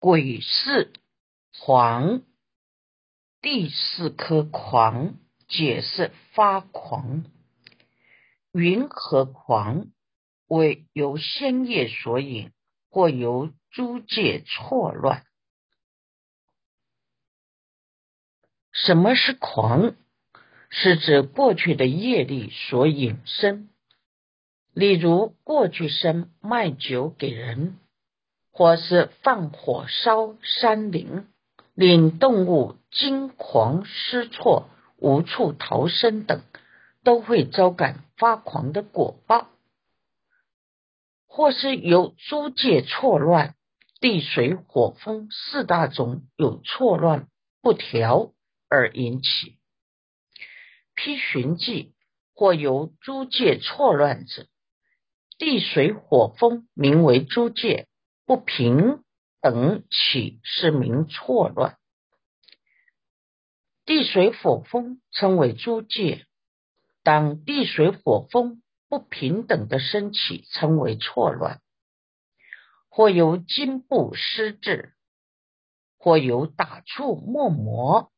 鬼是狂，第四颗狂解释发狂。云和狂为由仙业所引，或由诸界错乱。什么是狂？是指过去的业力所引生。例如，过去生卖酒给人。或是放火烧山林，令动物惊慌失措、无处逃生等，都会招感发狂的果报；或是由诸界错乱、地水火风四大种有错乱不调而引起。批寻记或由诸界错乱者，地水火风名为诸界。不平等起是名错乱，地水火风称为诸界。当地水火风不平等的升起，称为错乱，或由筋部失智，或由打触默魔，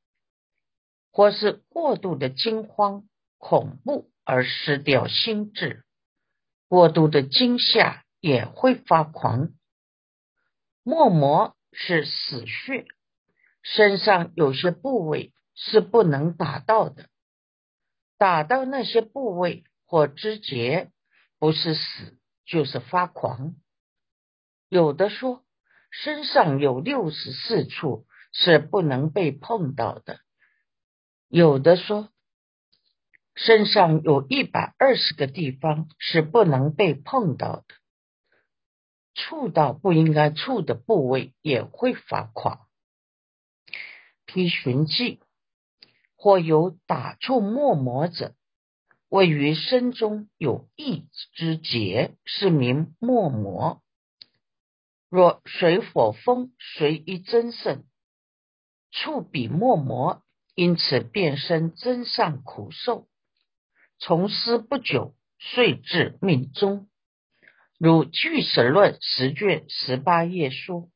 或是过度的惊慌恐怖而失掉心智，过度的惊吓也会发狂。默魔是死穴，身上有些部位是不能打到的，打到那些部位或肢节，不是死就是发狂。有的说身上有六十四处是不能被碰到的，有的说身上有一百二十个地方是不能被碰到的。触到不应该触的部位也会发狂。批寻迹或有打触默魔者，位于身中有意之结，是名默魔。若水火风随一增盛，触彼墨魔，因此变身真上苦受，从师不久，遂至命终。如《俱舍论》十卷十八页说：“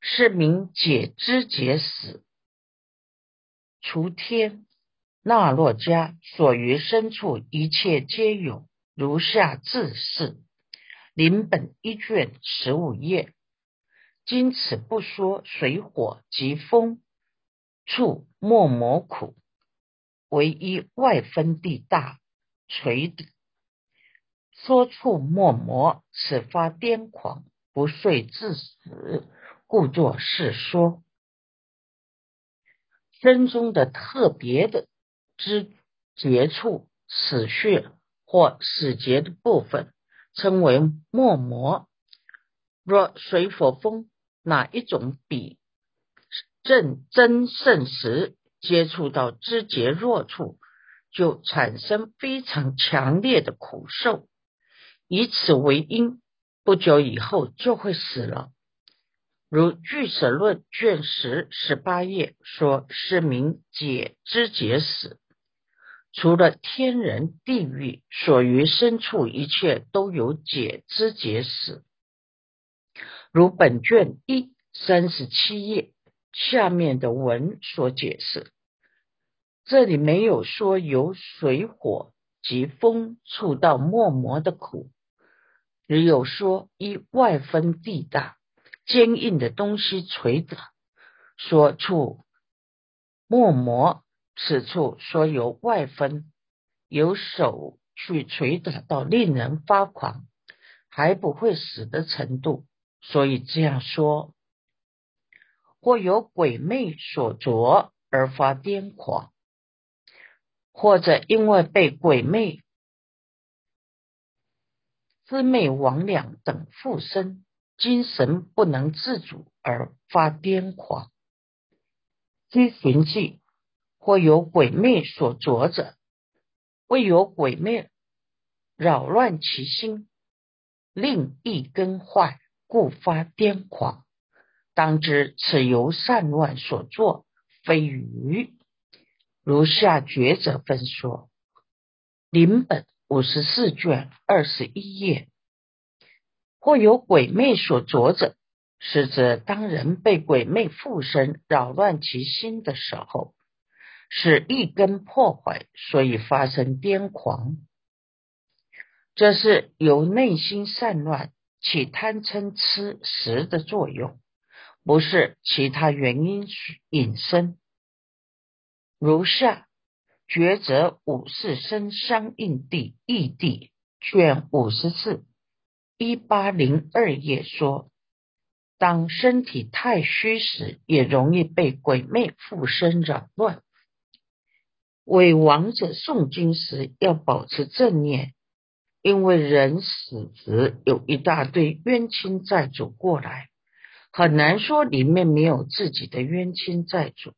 是名解知解死，除天那洛迦所于深处一切皆有。如下自是临本一卷十五页。今此不说水火及风处莫磨苦，唯一外分地大垂。”说处莫魔，此发癫狂，不遂致死，故作是说。身中的特别的之节处、死穴或死结的部分，称为莫魔。若水火风哪一种比正增盛时，接触到肢节弱处，就产生非常强烈的苦受。以此为因，不久以后就会死了。如《俱舍论》卷十十八页说：“是名解之解死。除了天人、地狱所于深处，一切都有解之解死。”如本卷一三十七页下面的文所解释，这里没有说由水火及风触到默魔的苦。只有说一外分地大坚硬的东西捶打，说处默磨，此处说有外分，有手去捶打到令人发狂还不会死的程度，所以这样说，或有鬼魅所着而发癫狂，或者因为被鬼魅。魑魅魍魉等附身，精神不能自主而发癫狂。居寻记或有鬼魅所着者，未有鬼魅扰乱其心，令意根坏，故发癫狂。当知此由善乱所作，非愚。如下觉者分说，临本。五十四卷二十一页，或有鬼魅所着者，是指当人被鬼魅附身，扰乱其心的时候，是一根破坏，所以发生癫狂。这是由内心散乱起贪嗔痴食的作用，不是其他原因引生。如下抉择五四生相应地异地卷五十四一八零二页说。当身体太虚时，也容易被鬼魅附身扰乱。为亡者诵经时要保持正念，因为人死时有一大堆冤亲债主过来，很难说里面没有自己的冤亲债主。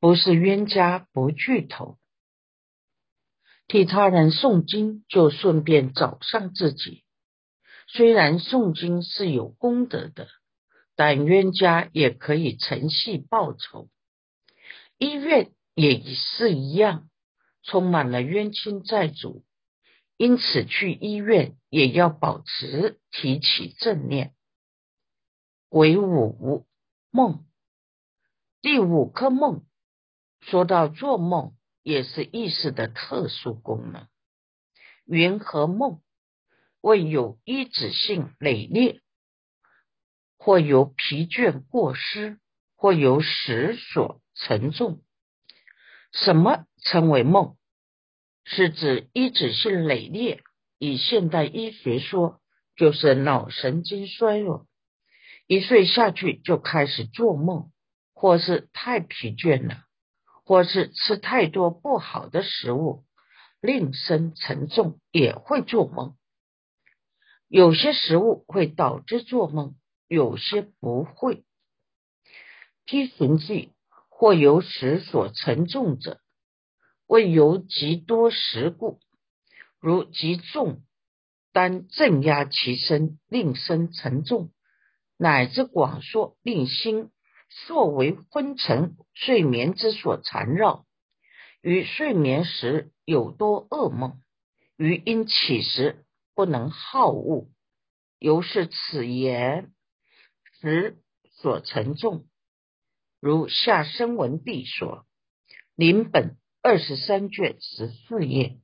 不是冤家不聚头，替他人诵经就顺便找上自己。虽然诵经是有功德的，但冤家也可以承系报仇。医院也是一样，充满了冤亲债主，因此去医院也要保持提起正念。鬼五梦，第五颗梦，说到做梦也是意识的特殊功能，云和梦。为有依止性累劣，或由疲倦过失，或由时所沉重。什么称为梦？是指依止性累劣。以现代医学说，就是脑神经衰弱，一睡下去就开始做梦，或是太疲倦了，或是吃太多不好的食物，令身沉重，也会做梦。有些食物会导致做梦，有些不会。批寻记或由食所沉重者，为由极多食故，如极重单镇压其身，令身沉重，乃至广说令心硕为昏沉，睡眠之所缠绕，于睡眠时有多噩梦，于因起时。不能好恶，由是此言时所沉重。如下生文帝说，临本二十三卷十四页，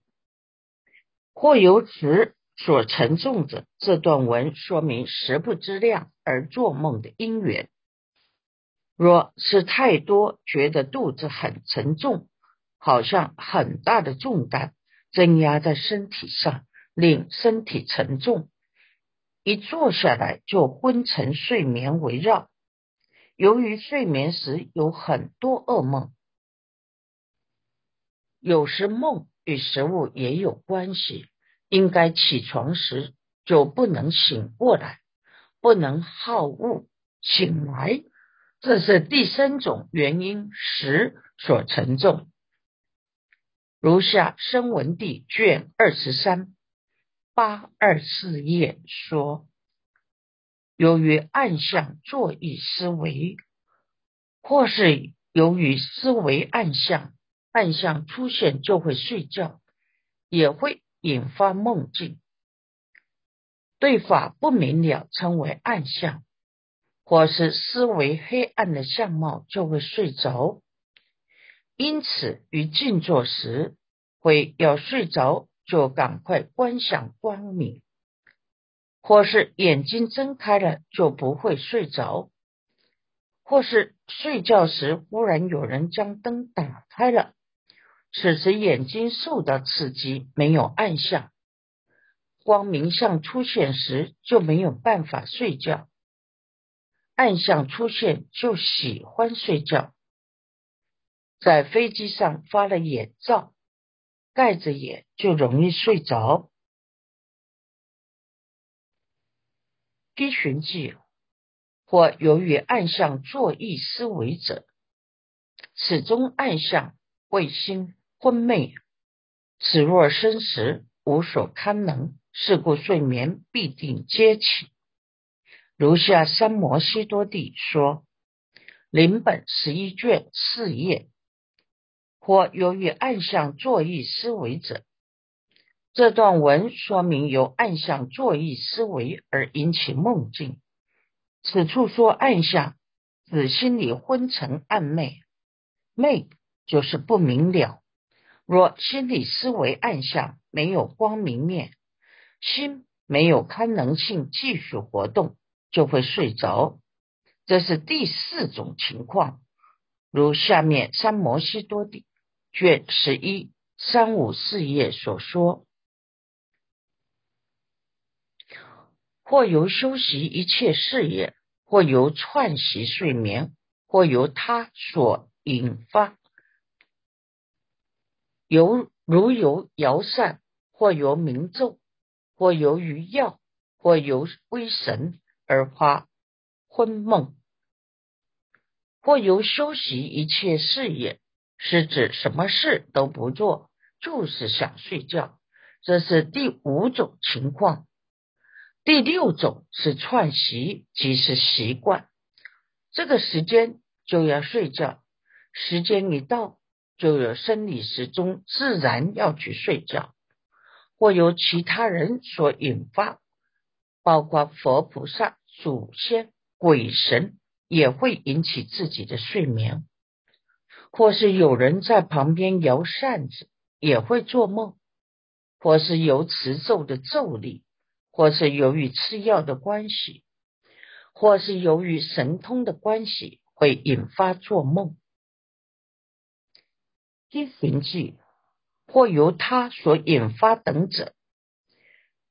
或由此所沉重者，这段文说明食不知量而做梦的因缘。若是太多，觉得肚子很沉重，好像很大的重担增压在身体上。令身体沉重，一坐下来就昏沉睡眠围绕。由于睡眠时有很多噩梦，有时梦与食物也有关系，应该起床时就不能醒过来，不能好恶醒来，这是第三种原因，食所沉重。如下生文帝卷二十三。八二四页说，由于暗象作意思维，或是由于思维暗象，暗象出现就会睡觉，也会引发梦境。对法不明了，称为暗象，或是思维黑暗的相貌就会睡着。因此，于静坐时会要睡着。就赶快观想光明，或是眼睛睁开了就不会睡着，或是睡觉时忽然有人将灯打开了，此时眼睛受到刺激，没有暗下，光明相出现时就没有办法睡觉，暗象出现就喜欢睡觉，在飞机上发了眼罩。盖着眼就容易睡着。低寻记或由于暗象作意思维者，此中暗象会心昏昧，此若生时无所堪能，是故睡眠必定皆起。如下三摩西多地说，临本十一卷四页。或由于暗象作意思维者，这段文说明由暗象作意思维而引起梦境，此处说暗象，指心里昏沉暗昧，昧就是不明了。若心理思维暗象，没有光明面，心没有堪能性继续活动，就会睡着。这是第四种情况，如下面《三摩西多地》卷十一三五四页所说。或由修习一切事业，或由串习睡眠，或由他所引发，由如由摇扇，或由鸣咒，或由于药，或由微神而发昏梦，或由修习一切事业，是指什么事都不做，就是想睡觉。这是第五种情况。第六种是串习，即是习惯。这个时间就要睡觉，时间一到，就有生理时钟，自然要去睡觉，或由其他人所引发，包括佛菩萨、祖先、鬼神，也会引起自己的睡眠，或是有人在旁边摇扇子，也会做梦，或是有持咒的咒力。或是由于吃药的关系，或是由于神通的关系，会引发做梦。一行记或由他所引发等者，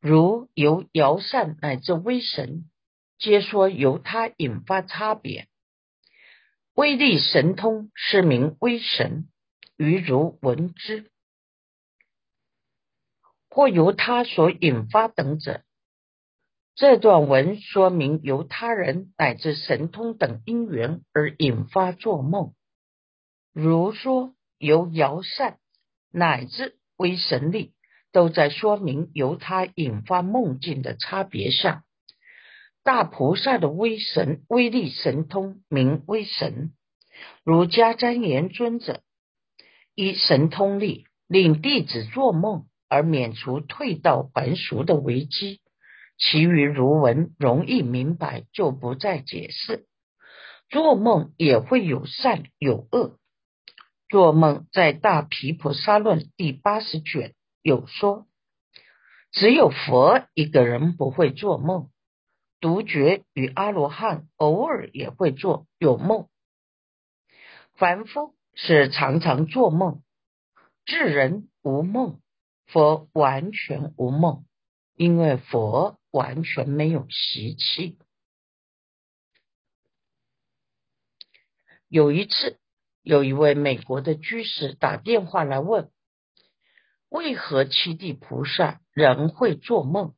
如由摇扇乃至微神，皆说由他引发差别。威力神通是名威神，余如闻之。或由他所引发等者。这段文说明由他人乃至神通等因缘而引发做梦，如说由摇扇乃至微神力，都在说明由他引发梦境的差别上。大菩萨的威神威力神通名威神，如迦旃延尊者以神通力令弟子做梦而免除退道还俗的危机。其余如文容易明白，就不再解释。做梦也会有善有恶。做梦在《大毗婆沙论》第八十卷有说，只有佛一个人不会做梦，独觉与阿罗汉偶尔也会做有梦，凡夫是常常做梦，智人无梦，佛完全无梦，因为佛。完全没有习气。有一次，有一位美国的居士打电话来问：为何七地菩萨仍会做梦？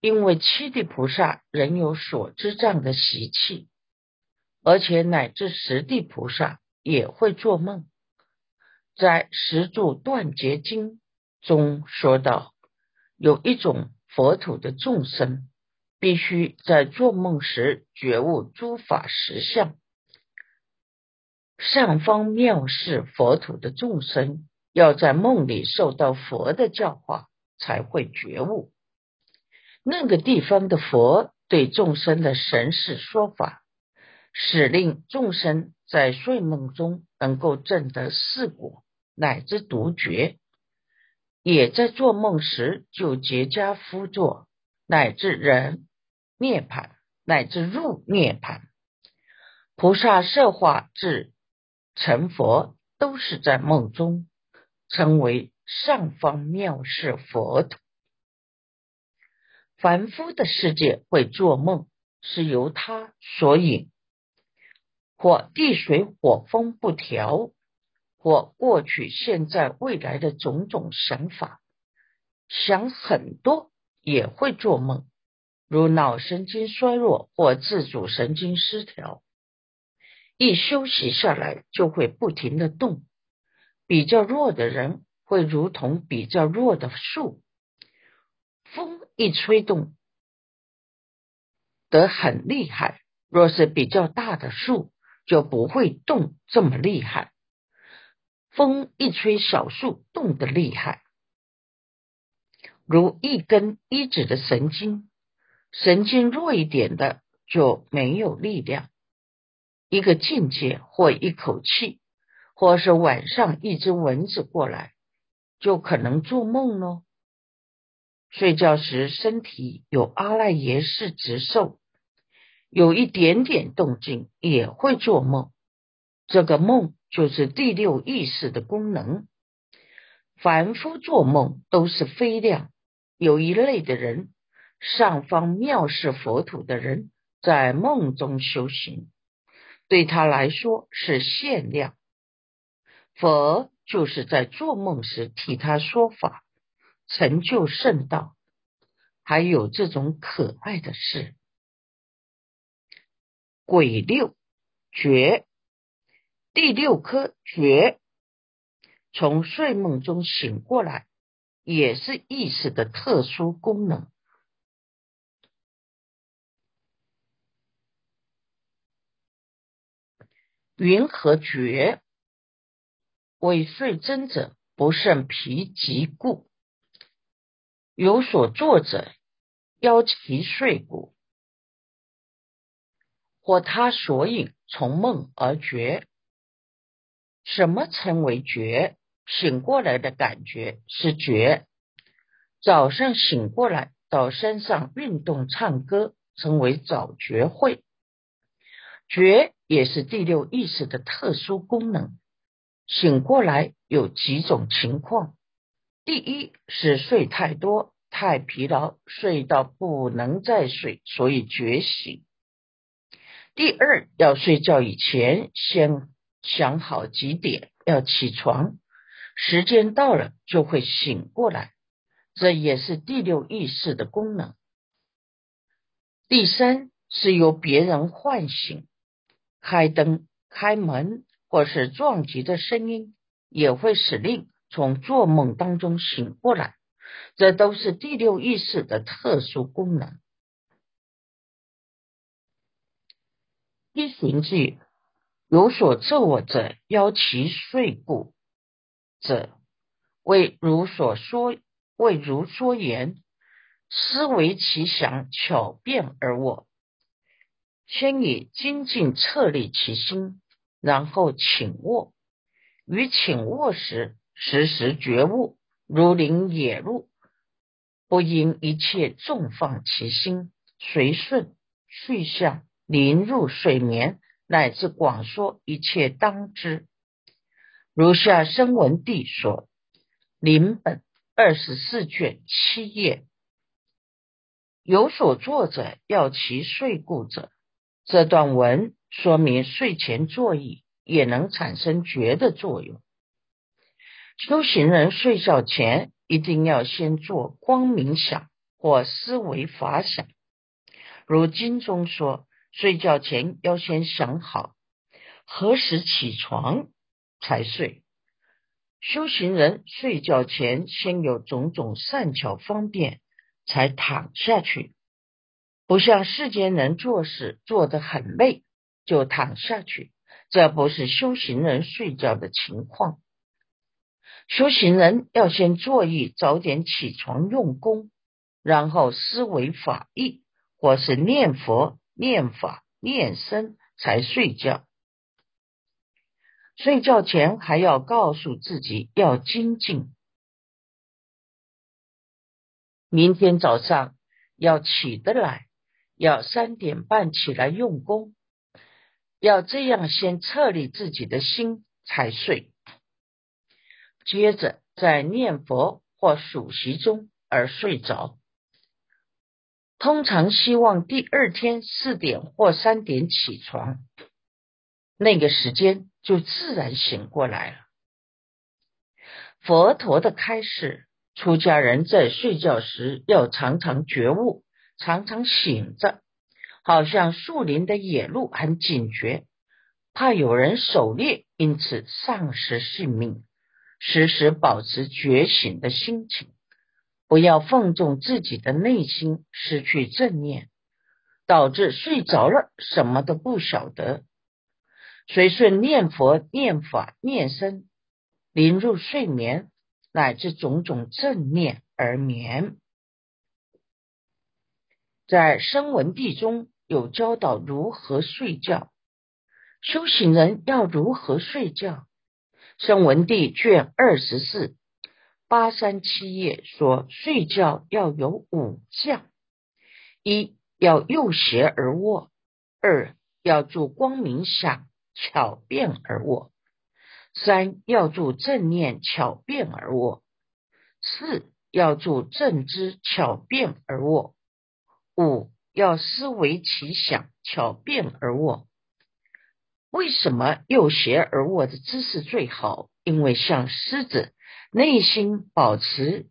因为七地菩萨仍有所知障的习气，而且乃至十地菩萨也会做梦。在《十住断结经》中说道，有一种。佛土的众生必须在做梦时觉悟诸法实相。上方妙是佛土的众生要在梦里受到佛的教化，才会觉悟。那个地方的佛对众生的神事说法，使令众生在睡梦中能够证得四果乃至独觉。也在做梦时就结跏趺坐，乃至人涅盘，乃至入涅盘。菩萨摄化至成佛，都是在梦中，称为上方妙世佛土。凡夫的世界会做梦，是由他所引，或地水火风不调。或过去、现在、未来的种种想法，想很多也会做梦，如脑神经衰弱或自主神经失调，一休息下来就会不停的动。比较弱的人会如同比较弱的树，风一吹动得很厉害；若是比较大的树，就不会动这么厉害。风一吹，小树动得厉害，如一根一指的神经，神经弱一点的就没有力量。一个境界或一口气，或是晚上一只蚊子过来，就可能做梦喽。睡觉时身体有阿赖耶识直受，有一点点动静也会做梦。这个梦就是第六意识的功能。凡夫做梦都是非量。有一类的人，上方妙视佛土的人，在梦中修行，对他来说是限量。佛就是在做梦时替他说法。成就圣道，还有这种可爱的事。鬼六觉，第六颗觉，从睡梦中醒过来，也是意识的特殊功能。云和觉？为睡真者不胜疲极故。有所作者，邀其睡骨，或他所引从梦而觉。什么称为觉？醒过来的感觉是觉。早上醒过来到山上运动唱歌，称为早觉会。觉也是第六意识的特殊功能。醒过来有几种情况。第一是睡太多、太疲劳，睡到不能再睡，所以觉醒。第二要睡觉以前，先想好几点要起床，时间到了就会醒过来，这也是第六意识的功能。第三是由别人唤醒，开灯、开门或是撞击的声音，也会使令。从做梦当中醒过来，这都是第六意识的特殊功能。一行记有所作我者，邀其睡故者，为如所说，为如说言，思维其想，巧辩而卧。先以精进策立其心，然后请卧。于请卧时。时时觉悟，如临野鹿，不因一切纵放其心，随顺去向，临入睡眠，乃至广说一切当知。如下声闻地说，临本二十四卷七页，有所作者要其睡故者，这段文说明睡前坐椅也能产生觉的作用。修行人睡觉前一定要先做光明想或思维法想，如经中说，睡觉前要先想好何时起床才睡。修行人睡觉前先有种种善巧方便，才躺下去，不像世间人做事做得很累就躺下去，这不是修行人睡觉的情况。修行人要先坐意，早点起床用功，然后思维法意，或是念佛、念法、念身，才睡觉。睡觉前还要告诉自己要精进，明天早上要起得来，要三点半起来用功，要这样先策立自己的心才睡。接着在念佛或数习中而睡着，通常希望第二天四点或三点起床，那个时间就自然醒过来了。佛陀的开示，出家人在睡觉时要常常觉悟，常常醒着，好像树林的野鹿很警觉，怕有人狩猎，因此丧失性命。时时保持觉醒的心情，不要放纵自己的内心，失去正念，导致睡着了什么都不晓得。随顺念佛、念法、念僧，临入睡眠，乃至种种正念而眠。在声闻地中有教导如何睡觉。修行人要如何睡觉？圣文帝卷二十四八三七页说，睡觉要有五将：一要右斜而卧；二要助光明想，巧变而卧；三要助正念，巧变而卧；四要助正知，巧变而卧；五要思维其想，巧变而卧。为什么右斜而卧的姿势最好？因为像狮子，内心保持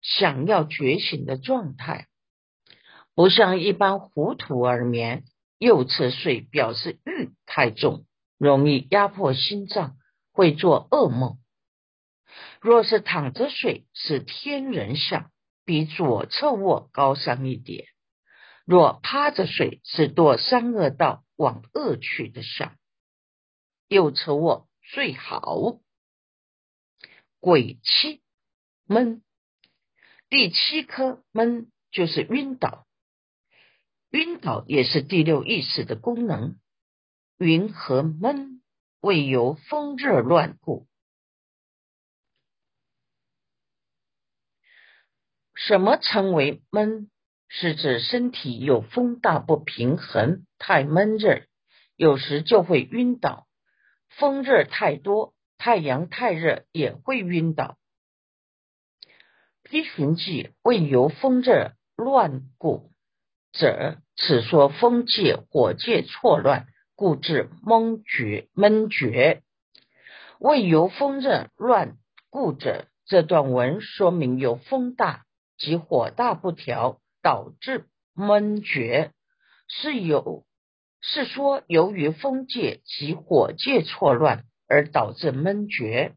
想要觉醒的状态，不像一般糊涂而眠。右侧睡表示欲太重，容易压迫心脏，会做噩梦。若是躺着睡，是天人相，比左侧卧高尚一点；若趴着睡，是堕三恶道往恶趣的相。右侧卧最好。鬼气闷，第七颗闷就是晕倒。晕倒也是第六意识的功能。云和闷为由风热乱故。什么称为闷？是指身体有风大不平衡，太闷热，有时就会晕倒。风热太多，太阳太热也会晕倒。批寻记为由风热乱故者，此说风界火界错乱，故致闷绝闷绝。为由风热乱故者，这段文说明有风大及火大不调，导致闷绝，是有。是说，由于风界及火界错乱而导致闷厥，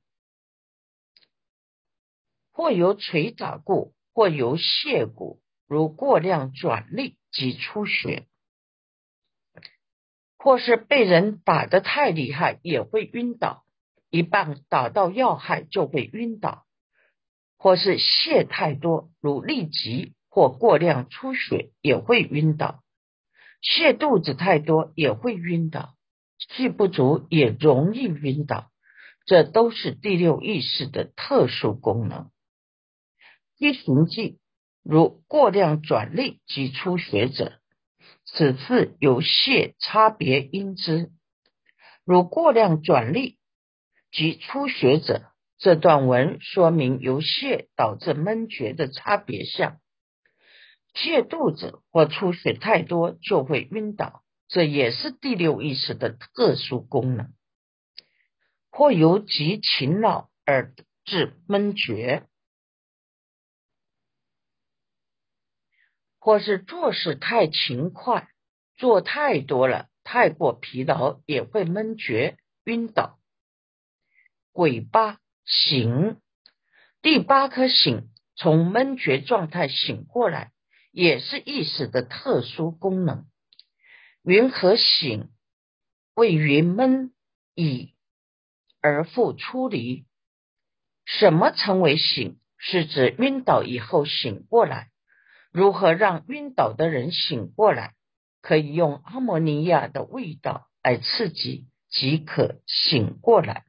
或由捶打故，或由泄骨，如过量转力及出血，或是被人打得太厉害也会晕倒，一棒打到要害就会晕倒，或是泄太多，如痢疾。或过量出血也会晕倒。泻肚子太多也会晕倒，气不足也容易晕倒，这都是第六意识的特殊功能。一行记如过量转力及出血者，此次有泻差别因之。如过量转力及出血者，这段文说明由泻导致闷厥的差别相。泻肚子或出血太多就会晕倒，这也是第六意识的特殊功能。或由极勤劳而致闷厥，或是做事太勤快，做太多了，太过疲劳也会闷厥晕倒。鬼八醒，第八颗醒，从闷厥状态醒过来。也是意识的特殊功能。云和醒，为云闷已而复出离。什么称为醒？是指晕倒以后醒过来。如何让晕倒的人醒过来？可以用阿摩尼亚的味道来刺激，即可醒过来。